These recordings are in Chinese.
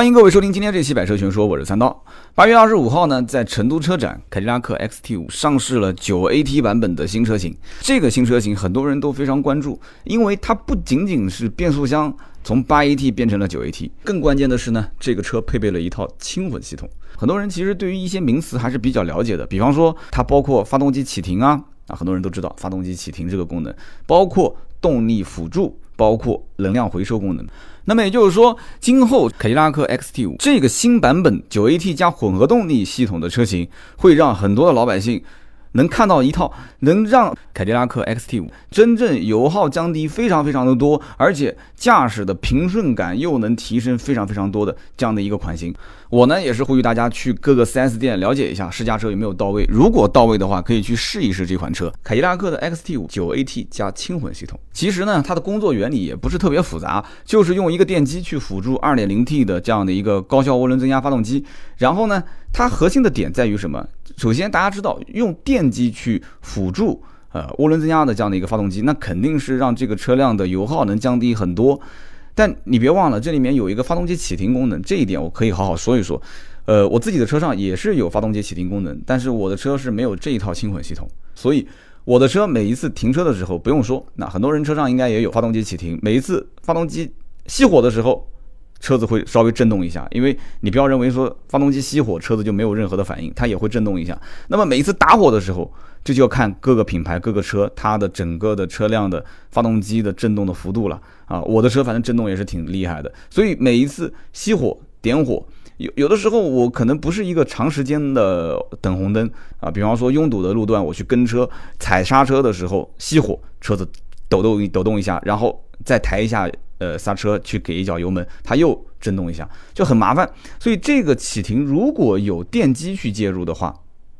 欢迎各位收听今天这期《百车全说》，我是三刀。八月二十五号呢，在成都车展，凯迪拉克 XT 五上市了九 AT 版本的新车型。这个新车型很多人都非常关注，因为它不仅仅是变速箱从八 AT 变成了九 AT，更关键的是呢，这个车配备了一套轻混系统。很多人其实对于一些名词还是比较了解的，比方说它包括发动机启停啊，啊，很多人都知道发动机启停这个功能，包括动力辅助，包括能量回收功能。那么也就是说，今后凯迪拉克 XT5 这个新版本 9AT 加混合动力系统的车型，会让很多的老百姓。能看到一套能让凯迪拉克 XT5 真正油耗降低非常非常的多，而且驾驶的平顺感又能提升非常非常多的这样的一个款型。我呢也是呼吁大家去各个 4S 店了解一下试驾车有没有到位，如果到位的话，可以去试一试这款车。凯迪拉克的 XT5 9AT 加轻混系统，其实呢它的工作原理也不是特别复杂，就是用一个电机去辅助 2.0T 的这样的一个高效涡轮增压发动机，然后呢它核心的点在于什么？首先，大家知道用电机去辅助呃涡轮增压的这样的一个发动机，那肯定是让这个车辆的油耗能降低很多。但你别忘了，这里面有一个发动机启停功能，这一点我可以好好说一说。呃，我自己的车上也是有发动机启停功能，但是我的车是没有这一套轻混系统，所以我的车每一次停车的时候不用说，那很多人车上应该也有发动机启停，每一次发动机熄火的时候。车子会稍微震动一下，因为你不要认为说发动机熄火，车子就没有任何的反应，它也会震动一下。那么每一次打火的时候，这就要看各个品牌、各个车它的整个的车辆的发动机的震动的幅度了啊。我的车反正震动也是挺厉害的，所以每一次熄火点火，有有的时候我可能不是一个长时间的等红灯啊，比方说拥堵的路段，我去跟车踩刹车的时候熄火，车子抖动抖动一下，然后再抬一下。呃，刹车去给一脚油门，它又震动一下，就很麻烦。所以这个启停如果有电机去介入的话，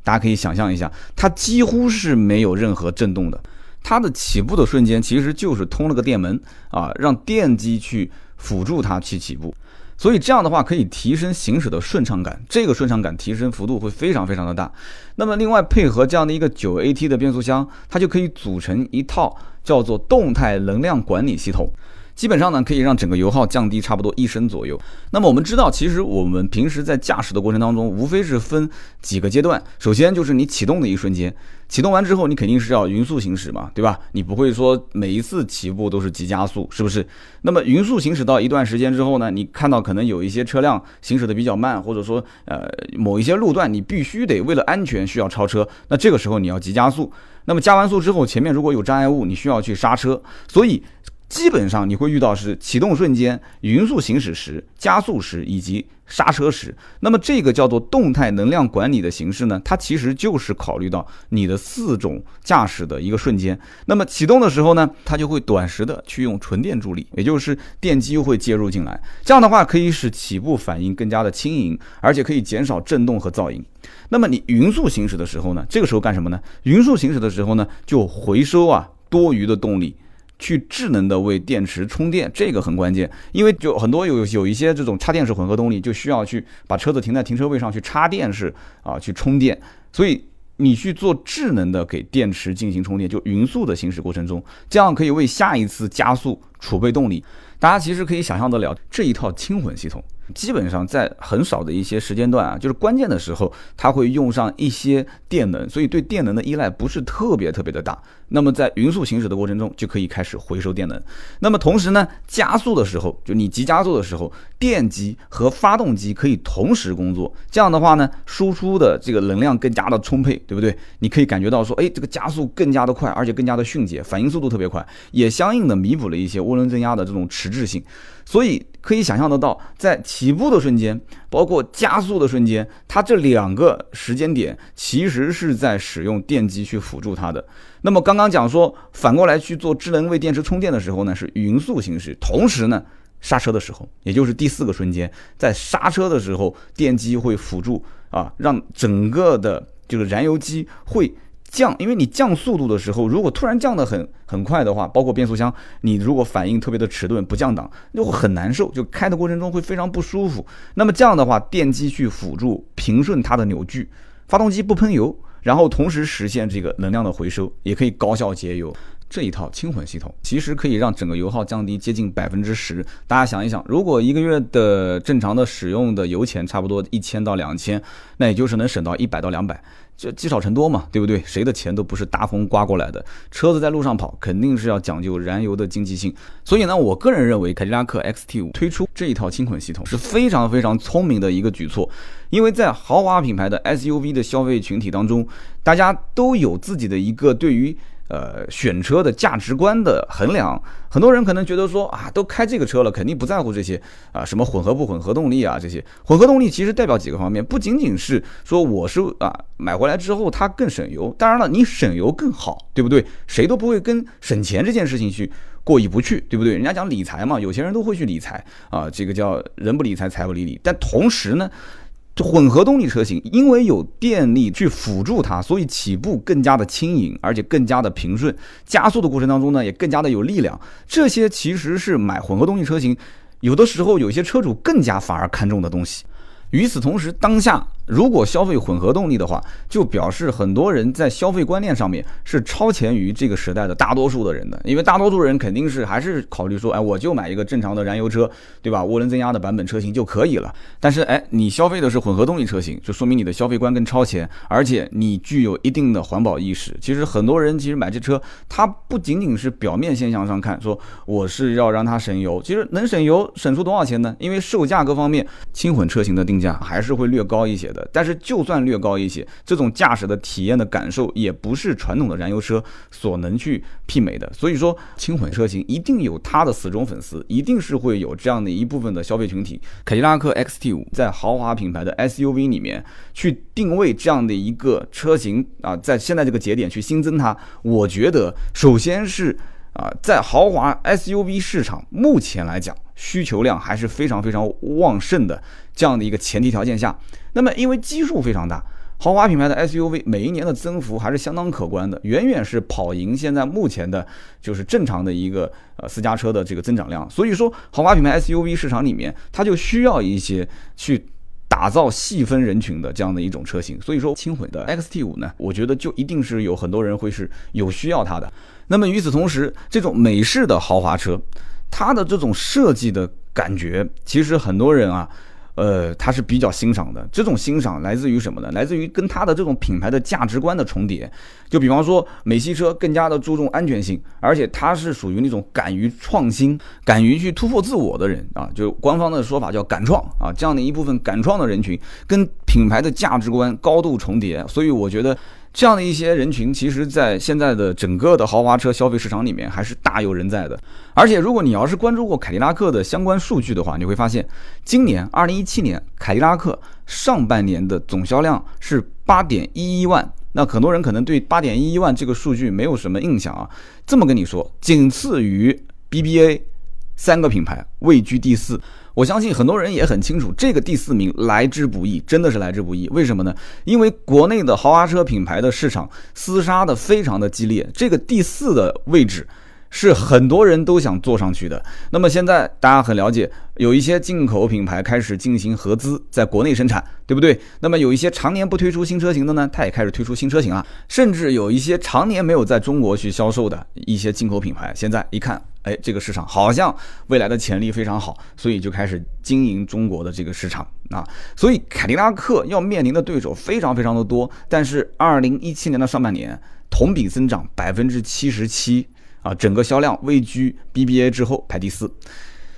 大家可以想象一下，它几乎是没有任何震动的。它的起步的瞬间其实就是通了个电门啊，让电机去辅助它去起步。所以这样的话可以提升行驶的顺畅感，这个顺畅感提升幅度会非常非常的大。那么另外配合这样的一个九 AT 的变速箱，它就可以组成一套叫做动态能量管理系统。基本上呢，可以让整个油耗降低差不多一升左右。那么我们知道，其实我们平时在驾驶的过程当中，无非是分几个阶段。首先就是你启动的一瞬间，启动完之后，你肯定是要匀速行驶嘛，对吧？你不会说每一次起步都是急加速，是不是？那么匀速行驶到一段时间之后呢，你看到可能有一些车辆行驶的比较慢，或者说呃某一些路段你必须得为了安全需要超车，那这个时候你要急加速。那么加完速之后，前面如果有障碍物，你需要去刹车，所以。基本上你会遇到是启动瞬间、匀速行驶时、加速时以及刹车时。那么这个叫做动态能量管理的形式呢，它其实就是考虑到你的四种驾驶的一个瞬间。那么启动的时候呢，它就会短时的去用纯电助力，也就是电机会介入进来。这样的话可以使起步反应更加的轻盈，而且可以减少震动和噪音。那么你匀速行驶的时候呢，这个时候干什么呢？匀速行驶的时候呢，就回收啊多余的动力。去智能的为电池充电，这个很关键，因为就很多有有一些这种插电式混合动力，就需要去把车子停在停车位上去插电式啊去充电，所以你去做智能的给电池进行充电，就匀速的行驶过程中，这样可以为下一次加速储备动力。大家其实可以想象得了，这一套轻混系统，基本上在很少的一些时间段啊，就是关键的时候，它会用上一些电能，所以对电能的依赖不是特别特别的大。那么在匀速行驶的过程中，就可以开始回收电能。那么同时呢，加速的时候，就你急加速的时候，电机和发动机可以同时工作。这样的话呢，输出的这个能量更加的充沛，对不对？你可以感觉到说，哎，这个加速更加的快，而且更加的迅捷，反应速度特别快，也相应的弥补了一些涡轮增压的这种迟滞性。所以可以想象得到，在起步的瞬间，包括加速的瞬间，它这两个时间点其实是在使用电机去辅助它的。那么刚刚讲说，反过来去做智能为电池充电的时候呢，是匀速行驶，同时呢，刹车的时候，也就是第四个瞬间，在刹车的时候，电机会辅助啊，让整个的这个燃油机会降，因为你降速度的时候，如果突然降得很很快的话，包括变速箱，你如果反应特别的迟钝，不降档，就会很难受，就开的过程中会非常不舒服。那么这样的话，电机去辅助平顺它的扭矩，发动机不喷油。然后同时实现这个能量的回收，也可以高效节油。这一套轻混系统，其实可以让整个油耗降低接近百分之十。大家想一想，如果一个月的正常的使用的油钱差不多一千到两千，那也就是能省到一百到两百。就积少成多嘛，对不对？谁的钱都不是大风刮过来的，车子在路上跑，肯定是要讲究燃油的经济性。所以呢，我个人认为凯迪拉克 XT5 推出这一套轻混系统是非常非常聪明的一个举措，因为在豪华品牌的 SUV 的消费群体当中，大家都有自己的一个对于。呃，选车的价值观的衡量，很多人可能觉得说啊，都开这个车了，肯定不在乎这些啊，什么混合不混合动力啊，这些混合动力其实代表几个方面，不仅仅是说我是啊买回来之后它更省油，当然了，你省油更好，对不对？谁都不会跟省钱这件事情去过意不去，对不对？人家讲理财嘛，有钱人都会去理财啊，这个叫人不理财财不理你。但同时呢。混合动力车型，因为有电力去辅助它，所以起步更加的轻盈，而且更加的平顺，加速的过程当中呢，也更加的有力量。这些其实是买混合动力车型，有的时候有些车主更加反而看重的东西。与此同时，当下。如果消费混合动力的话，就表示很多人在消费观念上面是超前于这个时代的大多数的人的，因为大多数人肯定是还是考虑说，哎，我就买一个正常的燃油车，对吧？涡轮增压的版本车型就可以了。但是，哎，你消费的是混合动力车型，就说明你的消费观更超前，而且你具有一定的环保意识。其实很多人其实买这车，他不仅仅是表面现象上看，说我是要让它省油，其实能省油省出多少钱呢？因为售价各方面，轻混车型的定价还是会略高一些的。但是就算略高一些，这种驾驶的体验的感受也不是传统的燃油车所能去媲美的。所以说，轻混车型一定有它的死忠粉丝，一定是会有这样的一部分的消费群体。凯迪拉克 XT5 在豪华品牌的 SUV 里面去定位这样的一个车型啊，在现在这个节点去新增它，我觉得首先是啊，在豪华 SUV 市场目前来讲。需求量还是非常非常旺盛的，这样的一个前提条件下，那么因为基数非常大，豪华品牌的 SUV 每一年的增幅还是相当可观的，远远是跑赢现在目前的，就是正常的一个呃私家车的这个增长量。所以说，豪华品牌 SUV 市场里面，它就需要一些去打造细分人群的这样的一种车型。所以说，轻混的 XT5 呢，我觉得就一定是有很多人会是有需要它的。那么与此同时，这种美式的豪华车。它的这种设计的感觉，其实很多人啊，呃，他是比较欣赏的。这种欣赏来自于什么呢？来自于跟它的这种品牌的价值观的重叠。就比方说，美系车更加的注重安全性，而且它是属于那种敢于创新、敢于去突破自我的人啊。就官方的说法叫敢创啊，这样的一部分敢创的人群，跟品牌的价值观高度重叠。所以我觉得。这样的一些人群，其实，在现在的整个的豪华车消费市场里面，还是大有人在的。而且，如果你要是关注过凯迪拉克的相关数据的话，你会发现，今年二零一七年凯迪拉克上半年的总销量是八点一一万。那很多人可能对八点一一万这个数据没有什么印象啊。这么跟你说，仅次于 BBA 三个品牌，位居第四。我相信很多人也很清楚，这个第四名来之不易，真的是来之不易。为什么呢？因为国内的豪华车品牌的市场厮杀的非常的激烈，这个第四的位置。是很多人都想坐上去的。那么现在大家很了解，有一些进口品牌开始进行合资，在国内生产，对不对？那么有一些常年不推出新车型的呢，它也开始推出新车型了。甚至有一些常年没有在中国去销售的一些进口品牌，现在一看，哎，这个市场好像未来的潜力非常好，所以就开始经营中国的这个市场啊。所以凯迪拉克要面临的对手非常非常的多。但是二零一七年的上半年，同比增长百分之七十七。啊，整个销量位居 BBA 之后排第四，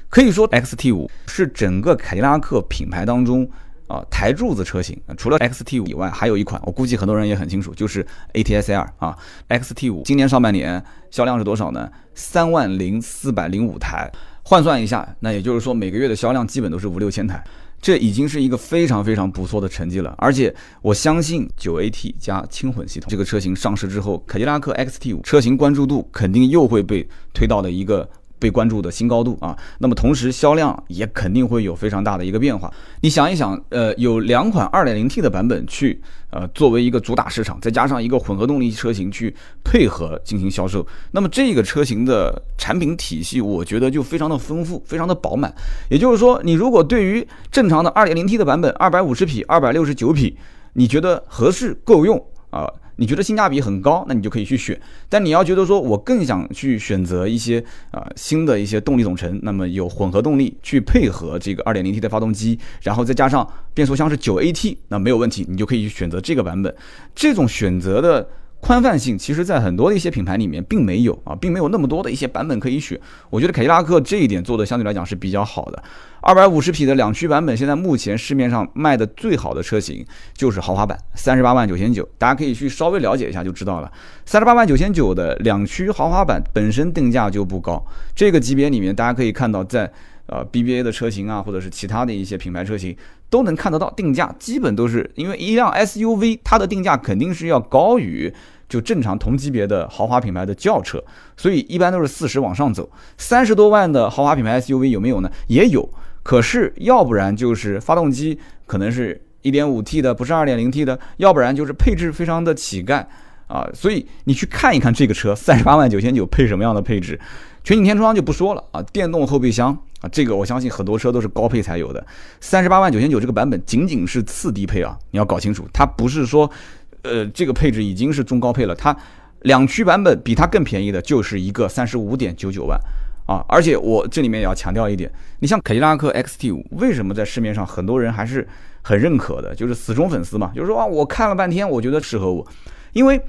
可以说 XT5 是整个凯迪拉克品牌当中啊台柱子车型。除了 XT5 以外，还有一款，我估计很多人也很清楚，就是 ATS-L 啊。XT5 今年上半年销量是多少呢？三万零四百零五台，换算一下，那也就是说每个月的销量基本都是五六千台。这已经是一个非常非常不错的成绩了，而且我相信九 AT 加轻混系统这个车型上市之后，凯迪拉克 XT 五车型关注度肯定又会被推到了一个。被关注的新高度啊，那么同时销量也肯定会有非常大的一个变化。你想一想，呃，有两款 2.0T 的版本去，呃，作为一个主打市场，再加上一个混合动力车型去配合进行销售，那么这个车型的产品体系，我觉得就非常的丰富，非常的饱满。也就是说，你如果对于正常的 2.0T 的版本，250匹、269匹，你觉得合适够用啊？你觉得性价比很高，那你就可以去选。但你要觉得说我更想去选择一些啊新的一些动力总成，那么有混合动力去配合这个 2.0T 的发动机，然后再加上变速箱是 9AT，那没有问题，你就可以去选择这个版本。这种选择的。宽泛性其实，在很多的一些品牌里面，并没有啊，并没有那么多的一些版本可以选。我觉得凯迪拉克这一点做的相对来讲是比较好的。二百五十匹的两驱版本，现在目前市面上卖的最好的车型就是豪华版，三十八万九千九，大家可以去稍微了解一下就知道了。三十八万九千九的两驱豪华版本身定价就不高，这个级别里面大家可以看到，在呃 BBA 的车型啊，或者是其他的一些品牌车型。都能看得到定价，基本都是因为一辆 SUV，它的定价肯定是要高于就正常同级别的豪华品牌的轿车，所以一般都是四十往上走。三十多万的豪华品牌 SUV 有没有呢？也有，可是要不然就是发动机可能是一点五 T 的，不是二点零 T 的，要不然就是配置非常的乞丐啊。所以你去看一看这个车，三十八万九千九配什么样的配置？全景天窗就不说了啊，电动后备箱。啊，这个我相信很多车都是高配才有的，三十八万九千九这个版本仅仅是次低配啊，你要搞清楚，它不是说，呃，这个配置已经是中高配了，它两驱版本比它更便宜的就是一个三十五点九九万啊，而且我这里面也要强调一点，你像凯迪拉克 XT 五，为什么在市面上很多人还是很认可的，就是死忠粉丝嘛，就是说啊，我看了半天，我觉得适合我，因为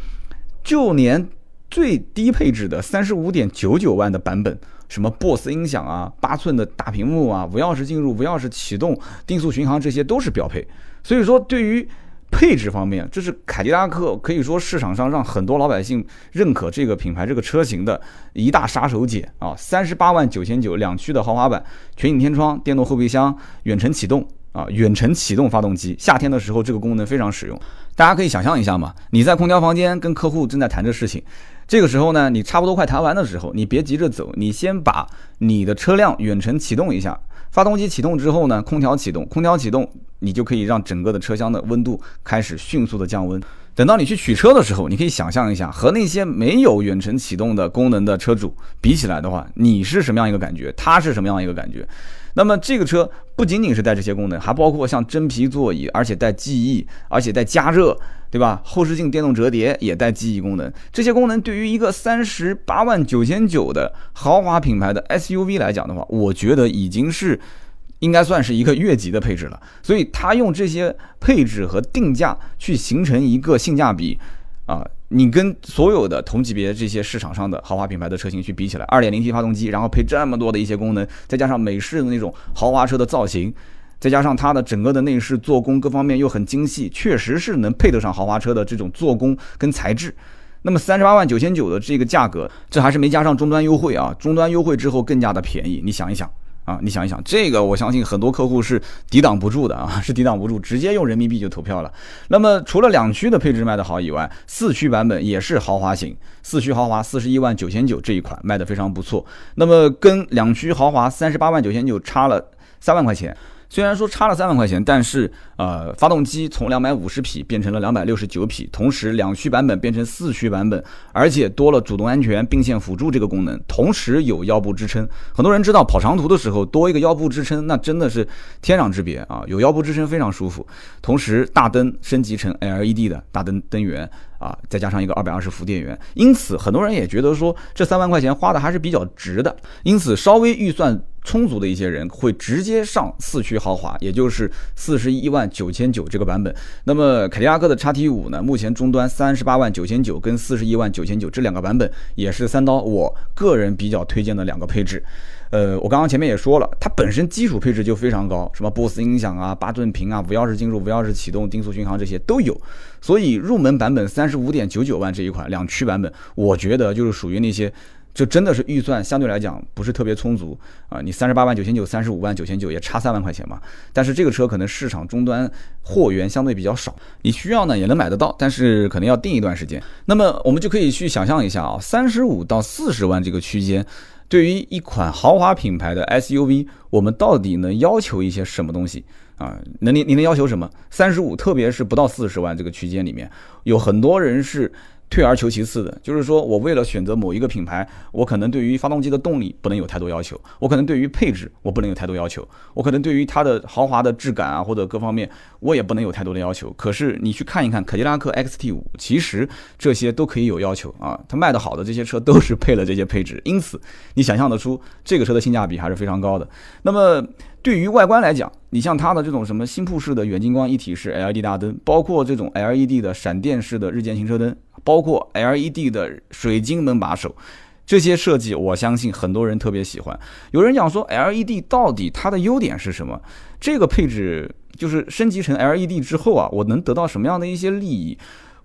就连最低配置的三十五点九九万的版本。什么 BOSS 音响啊，八寸的大屏幕啊，无钥匙进入、无钥匙启动、定速巡航，这些都是标配。所以说，对于配置方面，这是凯迪拉克可以说市场上让很多老百姓认可这个品牌、这个车型的一大杀手锏啊！三十八万九千九两驱的豪华版，全景天窗、电动后备箱、远程启动啊，远程启动发动机，夏天的时候这个功能非常实用。大家可以想象一下嘛，你在空调房间跟客户正在谈着事情。这个时候呢，你差不多快谈完的时候，你别急着走，你先把你的车辆远程启动一下，发动机启动之后呢，空调启动，空调启动，你就可以让整个的车厢的温度开始迅速的降温。等到你去取车的时候，你可以想象一下，和那些没有远程启动的功能的车主比起来的话，你是什么样一个感觉？它是什么样一个感觉？那么这个车不仅仅是带这些功能，还包括像真皮座椅，而且带记忆，而且带加热，对吧？后视镜电动折叠也带记忆功能。这些功能对于一个三十八万九千九的豪华品牌的 SUV 来讲的话，我觉得已经是应该算是一个越级的配置了。所以它用这些配置和定价去形成一个性价比。啊，你跟所有的同级别这些市场上的豪华品牌的车型去比起来，二点零 T 发动机，然后配这么多的一些功能，再加上美式的那种豪华车的造型，再加上它的整个的内饰做工各方面又很精细，确实是能配得上豪华车的这种做工跟材质。那么三十八万九千九的这个价格，这还是没加上终端优惠啊，终端优惠之后更加的便宜，你想一想。啊，你想一想，这个我相信很多客户是抵挡不住的啊，是抵挡不住，直接用人民币就投票了。那么除了两驱的配置卖得好以外，四驱版本也是豪华型，四驱豪华四十一万九千九这一款卖得非常不错。那么跟两驱豪华三十八万九千九差了三万块钱。虽然说差了三万块钱，但是呃，发动机从两百五十匹变成了两百六十九匹，同时两驱版本变成四驱版本，而且多了主动安全并线辅助这个功能，同时有腰部支撑。很多人知道跑长途的时候多一个腰部支撑，那真的是天壤之别啊！有腰部支撑非常舒服。同时大灯升级成 LED 的大灯灯源啊，再加上一个二百二十伏电源，因此很多人也觉得说这三万块钱花的还是比较值的。因此稍微预算。充足的一些人会直接上四驱豪华，也就是四十一万九千九这个版本。那么凯迪拉克的叉 T 五呢？目前终端三十八万九千九跟四十一万九千九这两个版本也是三刀，我个人比较推荐的两个配置。呃，我刚刚前面也说了，它本身基础配置就非常高，什么 BOSS 音响啊、八寸屏啊、无钥匙进入、无钥匙启动、定速巡航这些都有。所以入门版本三十五点九九万这一款两驱版本，我觉得就是属于那些。就真的是预算相对来讲不是特别充足啊！你三十八万九千九，三十五万九千九也差三万块钱嘛。但是这个车可能市场终端货源相对比较少，你需要呢也能买得到，但是可能要定一段时间。那么我们就可以去想象一下啊，三十五到四十万这个区间，对于一款豪华品牌的 SUV，我们到底能要求一些什么东西啊？能你你能要求什么？三十五，特别是不到四十万这个区间里面，有很多人是退而求其次的，就是说我为了选择某一个品牌，我可能对于发动机的动力不能有太多要求，我可能对于配置我不能有太多要求，我可能对于它的豪华的质感啊或者各方面我也不能有太多的要求。可是你去看一看凯迪拉克 XT 五，其实这些都可以有要求啊，它卖的好的这些车都是配了这些配置，因此你想象得出这个车的性价比还是非常高的。那么对于外观来讲，你像它的这种什么新铺式的远近光一体式 LED 大灯，包括这种 LED 的闪电式的日间行车灯。包括 LED 的水晶门把手，这些设计我相信很多人特别喜欢。有人讲说 LED 到底它的优点是什么？这个配置就是升级成 LED 之后啊，我能得到什么样的一些利益？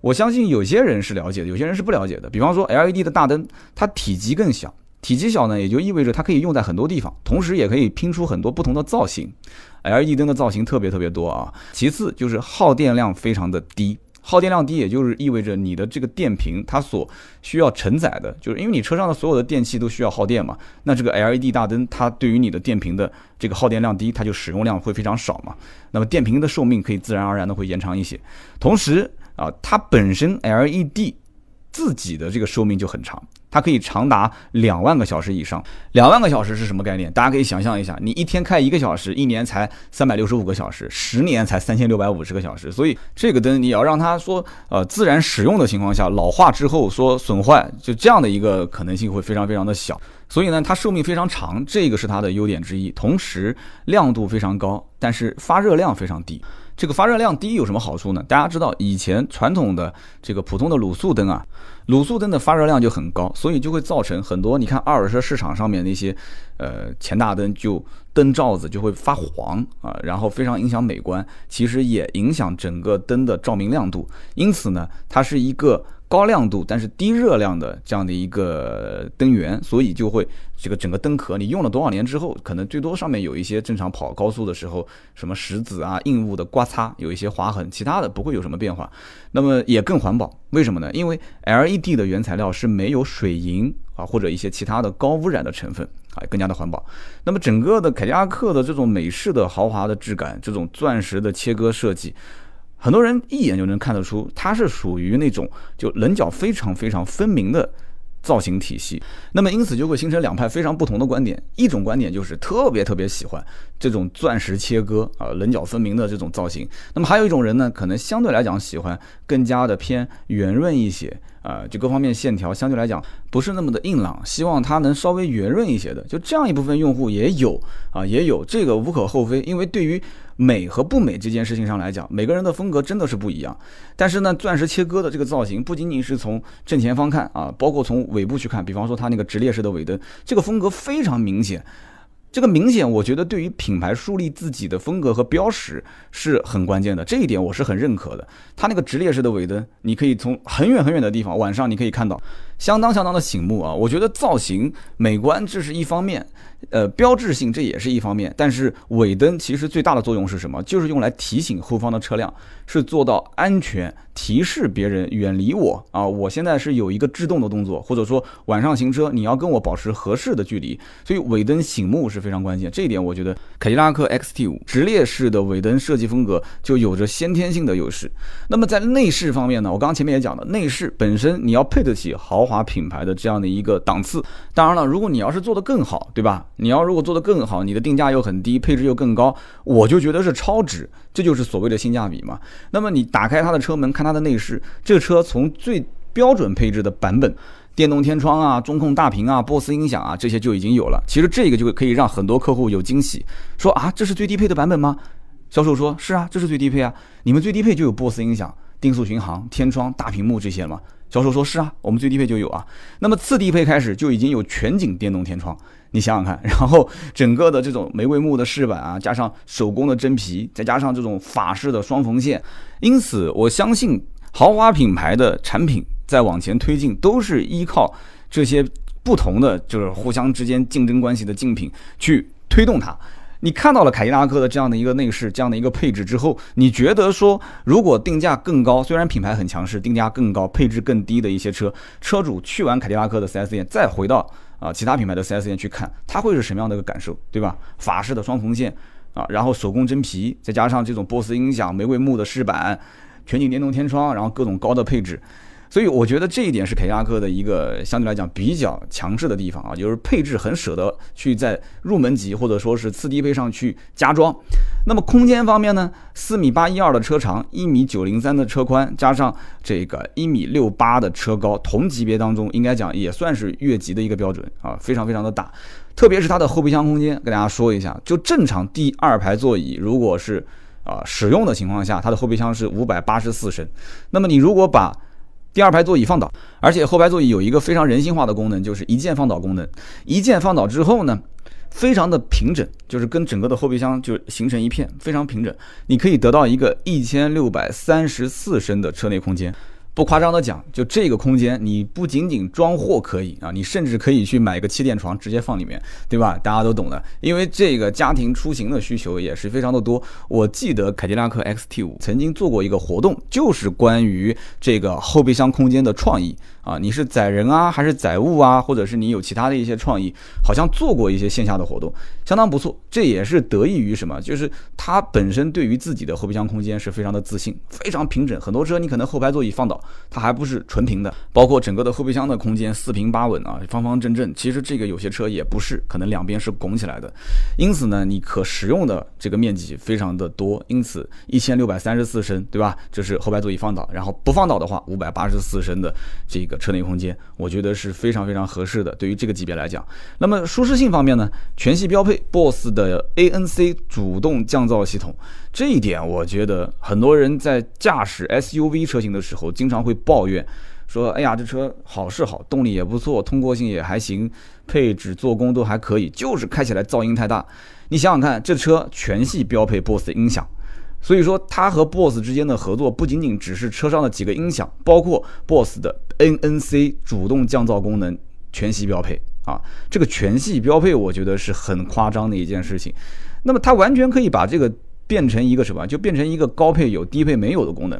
我相信有些人是了解的，有些人是不了解的。比方说 LED 的大灯，它体积更小，体积小呢，也就意味着它可以用在很多地方，同时也可以拼出很多不同的造型。LED 灯的造型特别特别多啊。其次就是耗电量非常的低。耗电量低，也就是意味着你的这个电瓶它所需要承载的，就是因为你车上的所有的电器都需要耗电嘛。那这个 LED 大灯它对于你的电瓶的这个耗电量低，它就使用量会非常少嘛。那么电瓶的寿命可以自然而然的会延长一些。同时啊，它本身 LED 自己的这个寿命就很长。它可以长达两万个小时以上，两万个小时是什么概念？大家可以想象一下，你一天开一个小时，一年才三百六十五个小时，十年才三千六百五十个小时。所以这个灯你要让它说，呃，自然使用的情况下，老化之后说损坏，就这样的一个可能性会非常非常的小。所以呢，它寿命非常长，这个是它的优点之一。同时亮度非常高，但是发热量非常低。这个发热量低有什么好处呢？大家知道以前传统的这个普通的卤素灯啊，卤素灯的发热量就很高，所以就会造成很多你看二手车市场上面那些，呃前大灯就灯罩子就会发黄啊，然后非常影响美观，其实也影响整个灯的照明亮度。因此呢，它是一个。高亮度但是低热量的这样的一个灯源，所以就会这个整个灯壳你用了多少年之后，可能最多上面有一些正常跑高速的时候什么石子啊、硬物的刮擦，有一些划痕，其他的不会有什么变化。那么也更环保，为什么呢？因为 LED 的原材料是没有水银啊或者一些其他的高污染的成分啊，更加的环保。那么整个的凯迪拉克的这种美式的豪华的质感，这种钻石的切割设计。很多人一眼就能看得出，它是属于那种就棱角非常非常分明的造型体系。那么因此就会形成两派非常不同的观点。一种观点就是特别特别喜欢这种钻石切割啊，棱角分明的这种造型。那么还有一种人呢，可能相对来讲喜欢更加的偏圆润一些啊，就各方面线条相对来讲不是那么的硬朗，希望它能稍微圆润一些的。就这样一部分用户也有啊，也有这个无可厚非，因为对于。美和不美这件事情上来讲，每个人的风格真的是不一样。但是呢，钻石切割的这个造型，不仅仅是从正前方看啊，包括从尾部去看，比方说它那个直列式的尾灯，这个风格非常明显。这个明显，我觉得对于品牌树立自己的风格和标识是很关键的。这一点我是很认可的。它那个直列式的尾灯，你可以从很远很远的地方，晚上你可以看到，相当相当的醒目啊。我觉得造型美观这是一方面。呃，标志性这也是一方面，但是尾灯其实最大的作用是什么？就是用来提醒后方的车辆，是做到安全，提示别人远离我啊！我现在是有一个制动的动作，或者说晚上行车，你要跟我保持合适的距离，所以尾灯醒目是非常关键。这一点我觉得凯迪拉克 XT5 直列式的尾灯设计风格就有着先天性的优势。那么在内饰方面呢？我刚刚前面也讲了，内饰本身你要配得起豪华品牌的这样的一个档次。当然了，如果你要是做得更好，对吧？你要如果做得更好，你的定价又很低，配置又更高，我就觉得是超值，这就是所谓的性价比嘛。那么你打开它的车门，看它的内饰，这车从最标准配置的版本，电动天窗啊、中控大屏啊、波斯音响啊，这些就已经有了。其实这个就可以让很多客户有惊喜，说啊，这是最低配的版本吗？销售说，是啊，这是最低配啊。你们最低配就有波斯音响、定速巡航、天窗、大屏幕这些吗？销售说，是啊，我们最低配就有啊。那么次低配开始就已经有全景电动天窗。你想想看，然后整个的这种玫瑰木的饰板啊，加上手工的真皮，再加上这种法式的双缝线，因此我相信豪华品牌的产品在往前推进，都是依靠这些不同的就是互相之间竞争关系的竞品去推动它。你看到了凯迪拉克的这样的一个内饰，这样的一个配置之后，你觉得说，如果定价更高，虽然品牌很强势，定价更高，配置更低的一些车，车主去完凯迪拉克的 4S 店，再回到啊，其他品牌的 4S 店去看，他会是什么样的一个感受，对吧？法式的双缝线啊，然后手工真皮，再加上这种波斯音响、玫瑰木的饰板、全景电动天窗，然后各种高的配置，所以我觉得这一点是凯迪拉克的一个相对来讲比较强势的地方啊，就是配置很舍得去在入门级或者说是次低配上去加装。那么空间方面呢，四米八一二的车长，一米九零三的车宽，加上这个一米六八的车高，同级别当中应该讲也算是越级的一个标准啊，非常非常的大。特别是它的后备箱空间，跟大家说一下，就正常第二排座椅，如果是啊使用的情况下，它的后备箱是五百八十四升。那么你如果把第二排座椅放倒，而且后排座椅有一个非常人性化的功能，就是一键放倒功能。一键放倒之后呢，非常的平整，就是跟整个的后备箱就形成一片，非常平整。你可以得到一个一千六百三十四升的车内空间。不夸张的讲，就这个空间，你不仅仅装货可以啊，你甚至可以去买一个气垫床直接放里面，对吧？大家都懂的，因为这个家庭出行的需求也是非常的多。我记得凯迪拉克 XT5 曾经做过一个活动，就是关于这个后备箱空间的创意。啊，你是载人啊，还是载物啊，或者是你有其他的一些创意，好像做过一些线下的活动，相当不错。这也是得益于什么？就是它本身对于自己的后备箱空间是非常的自信，非常平整。很多车你可能后排座椅放倒，它还不是纯平的，包括整个的后备箱的空间四平八稳啊，方方正正。其实这个有些车也不是，可能两边是拱起来的。因此呢，你可使用的这个面积非常的多。因此一千六百三十四升，对吧？这是后排座椅放倒，然后不放倒的话，五百八十四升的这。个车内空间，我觉得是非常非常合适的。对于这个级别来讲，那么舒适性方面呢，全系标配 BOSS 的 ANC 主动降噪系统，这一点我觉得很多人在驾驶 SUV 车型的时候，经常会抱怨说：“哎呀，这车好是好，动力也不错，通过性也还行，配置做工都还可以，就是开起来噪音太大。”你想想看，这车全系标配 BOSS 音响。所以说，它和 BOSS 之间的合作不仅仅只是车上的几个音响，包括 BOSS 的 NNC 主动降噪功能全系标配啊。这个全系标配，我觉得是很夸张的一件事情。那么它完全可以把这个变成一个什么？就变成一个高配有、低配没有的功能，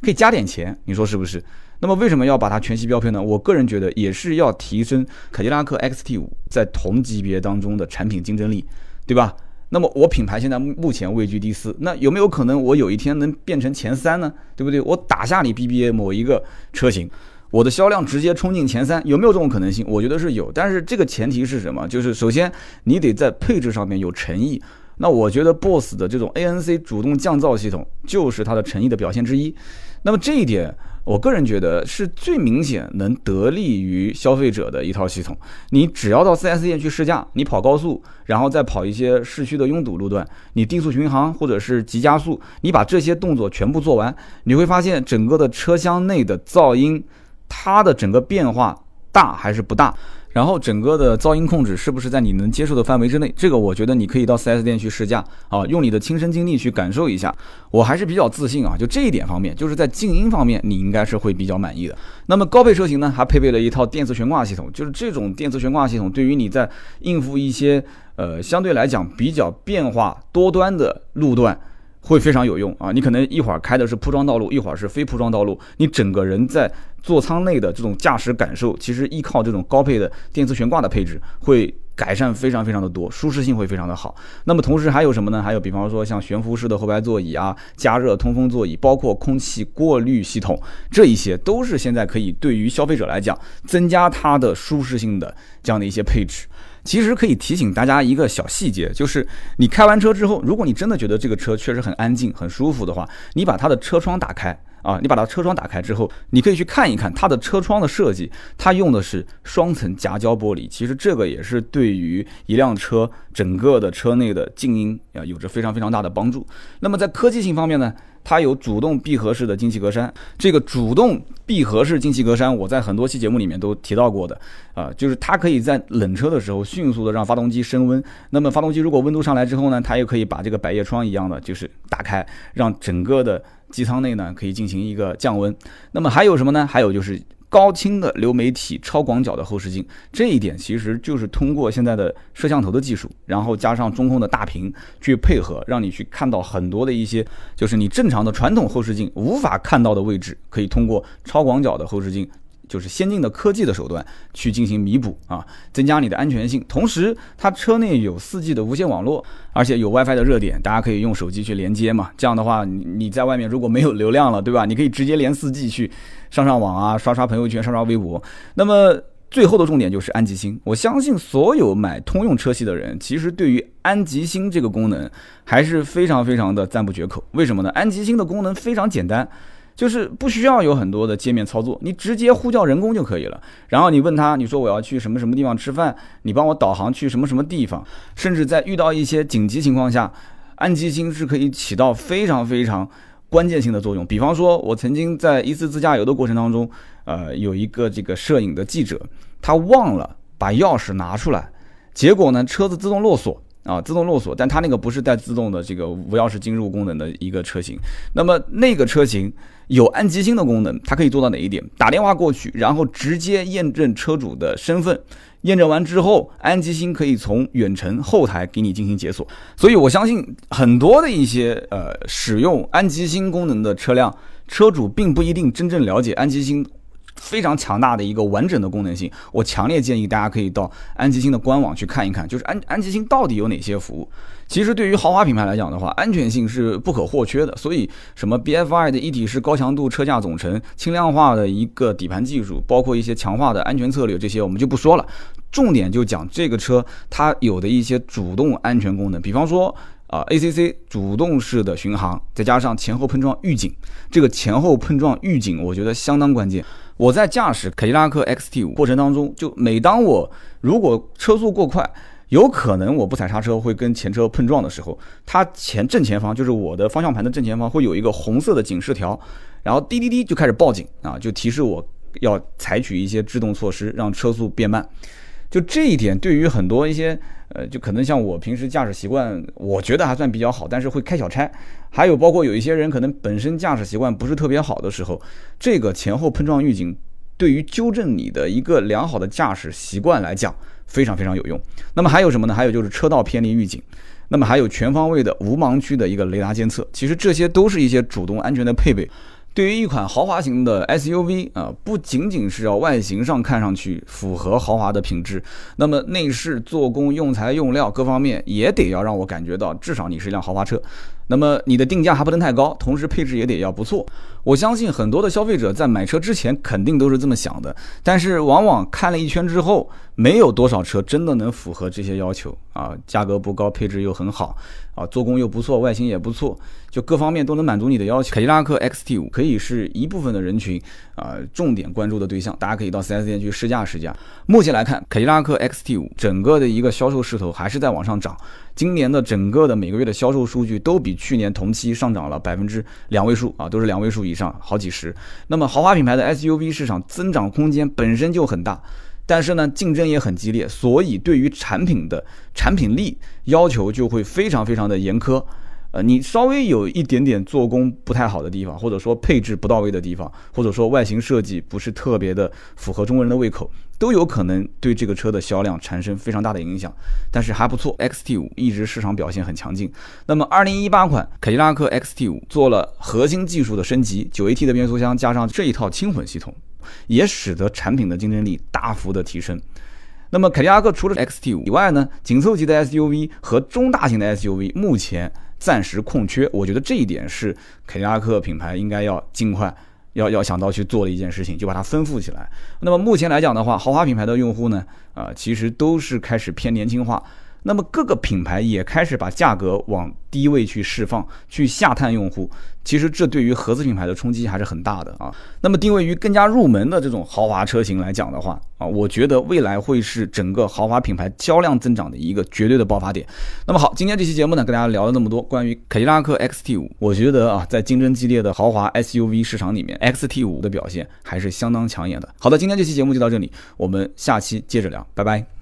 可以加点钱，你说是不是？那么为什么要把它全系标配呢？我个人觉得也是要提升凯迪拉克 XT5 在同级别当中的产品竞争力，对吧？那么我品牌现在目前位居第四，那有没有可能我有一天能变成前三呢？对不对？我打下你 BBA 某一个车型，我的销量直接冲进前三，有没有这种可能性？我觉得是有，但是这个前提是什么？就是首先你得在配置上面有诚意。那我觉得 BOSS 的这种 ANC 主动降噪系统就是它的诚意的表现之一。那么这一点。我个人觉得是最明显能得利于消费者的一套系统。你只要到 4S 店去试驾，你跑高速，然后再跑一些市区的拥堵路段，你定速巡航或者是急加速，你把这些动作全部做完，你会发现整个的车厢内的噪音，它的整个变化大还是不大？然后整个的噪音控制是不是在你能接受的范围之内？这个我觉得你可以到 4S 店去试驾啊，用你的亲身经历去感受一下。我还是比较自信啊，就这一点方面，就是在静音方面，你应该是会比较满意的。那么高配车型呢，还配备了一套电磁悬挂系统，就是这种电磁悬挂系统对于你在应付一些呃相对来讲比较变化多端的路段。会非常有用啊！你可能一会儿开的是铺装道路，一会儿是非铺装道路，你整个人在座舱内的这种驾驶感受，其实依靠这种高配的电磁悬挂的配置，会改善非常非常的多，舒适性会非常的好。那么同时还有什么呢？还有比方说像悬浮式的后排座椅啊，加热通风座椅，包括空气过滤系统，这一些都是现在可以对于消费者来讲增加它的舒适性的这样的一些配置。其实可以提醒大家一个小细节，就是你开完车之后，如果你真的觉得这个车确实很安静、很舒服的话，你把它的车窗打开啊，你把它车窗打开之后，你可以去看一看它的车窗的设计，它用的是双层夹胶玻璃。其实这个也是对于一辆车整个的车内的静音啊，有着非常非常大的帮助。那么在科技性方面呢？它有主动闭合式的进气格栅，这个主动闭合式进气格栅，我在很多期节目里面都提到过的，啊，就是它可以在冷车的时候迅速的让发动机升温。那么发动机如果温度上来之后呢，它又可以把这个百叶窗一样的就是打开，让整个的机舱内呢可以进行一个降温。那么还有什么呢？还有就是。高清的流媒体超广角的后视镜，这一点其实就是通过现在的摄像头的技术，然后加上中控的大屏去配合，让你去看到很多的一些，就是你正常的传统后视镜无法看到的位置，可以通过超广角的后视镜。就是先进的科技的手段去进行弥补啊，增加你的安全性。同时，它车内有 4G 的无线网络，而且有 WiFi 的热点，大家可以用手机去连接嘛。这样的话，你你在外面如果没有流量了，对吧？你可以直接连 4G 去上上网啊，刷刷朋友圈，刷刷微博。那么最后的重点就是安吉星。我相信所有买通用车系的人，其实对于安吉星这个功能还是非常非常的赞不绝口。为什么呢？安吉星的功能非常简单。就是不需要有很多的界面操作，你直接呼叫人工就可以了。然后你问他，你说我要去什么什么地方吃饭，你帮我导航去什么什么地方。甚至在遇到一些紧急情况下，安吉星是可以起到非常非常关键性的作用。比方说，我曾经在一次自驾游的过程当中，呃，有一个这个摄影的记者，他忘了把钥匙拿出来，结果呢，车子自动落锁。啊，自动落锁，但它那个不是带自动的这个无钥匙进入功能的一个车型。那么那个车型有安吉星的功能，它可以做到哪一点？打电话过去，然后直接验证车主的身份，验证完之后，安吉星可以从远程后台给你进行解锁。所以我相信很多的一些呃使用安吉星功能的车辆，车主并不一定真正了解安吉星。非常强大的一个完整的功能性，我强烈建议大家可以到安吉星的官网去看一看，就是安安吉星到底有哪些服务。其实对于豪华品牌来讲的话，安全性是不可或缺的。所以什么 BFI 的一体式高强度车架总成、轻量化的一个底盘技术，包括一些强化的安全策略，这些我们就不说了。重点就讲这个车它有的一些主动安全功能，比方说啊 ACC 主动式的巡航，再加上前后碰撞预警，这个前后碰撞预警我觉得相当关键。我在驾驶凯迪拉克 XT5 过程当中，就每当我如果车速过快，有可能我不踩刹车会跟前车碰撞的时候，它前正前方就是我的方向盘的正前方会有一个红色的警示条，然后滴滴滴就开始报警啊，就提示我要采取一些制动措施，让车速变慢。就这一点，对于很多一些呃，就可能像我平时驾驶习惯，我觉得还算比较好，但是会开小差。还有包括有一些人可能本身驾驶习惯不是特别好的时候，这个前后碰撞预警对于纠正你的一个良好的驾驶习惯来讲非常非常有用。那么还有什么呢？还有就是车道偏离预警，那么还有全方位的无盲区的一个雷达监测。其实这些都是一些主动安全的配备。对于一款豪华型的 SUV 啊，不仅仅是要外形上看上去符合豪华的品质，那么内饰、做工、用材、用料各方面也得要让我感觉到，至少你是一辆豪华车。那么你的定价还不能太高，同时配置也得要不错。我相信很多的消费者在买车之前肯定都是这么想的，但是往往看了一圈之后，没有多少车真的能符合这些要求啊，价格不高，配置又很好啊，做工又不错，外形也不错，就各方面都能满足你的要求。凯迪拉克 XT5 可以是一部分的人群啊重点关注的对象，大家可以到 4S 店去试驾试驾。目前来看，凯迪拉克 XT5 整个的一个销售势头还是在往上涨。今年的整个的每个月的销售数据都比去年同期上涨了百分之两位数啊，都是两位数以上，好几十。那么豪华品牌的 SUV 市场增长空间本身就很大，但是呢竞争也很激烈，所以对于产品的产品力要求就会非常非常的严苛。呃，你稍微有一点点做工不太好的地方，或者说配置不到位的地方，或者说外形设计不是特别的符合中国人的胃口，都有可能对这个车的销量产生非常大的影响。但是还不错，XT5 一直市场表现很强劲。那么2018款凯迪拉克 XT5 做了核心技术的升级，9AT 的变速箱加上这一套轻混系统，也使得产品的竞争力大幅的提升。那么凯迪拉克除了 XT5 以外呢，紧凑级的 SUV 和中大型的 SUV 目前。暂时空缺，我觉得这一点是凯迪拉克品牌应该要尽快要要想到去做的一件事情，就把它丰富起来。那么目前来讲的话，豪华品牌的用户呢，啊，其实都是开始偏年轻化。那么各个品牌也开始把价格往低位去释放，去下探用户。其实这对于合资品牌的冲击还是很大的啊。那么定位于更加入门的这种豪华车型来讲的话啊，我觉得未来会是整个豪华品牌销量增长的一个绝对的爆发点。那么好，今天这期节目呢，跟大家聊了那么多关于凯迪拉克 XT5，我觉得啊，在竞争激烈的豪华 SUV 市场里面，XT5 的表现还是相当抢眼的。好的，今天这期节目就到这里，我们下期接着聊，拜拜。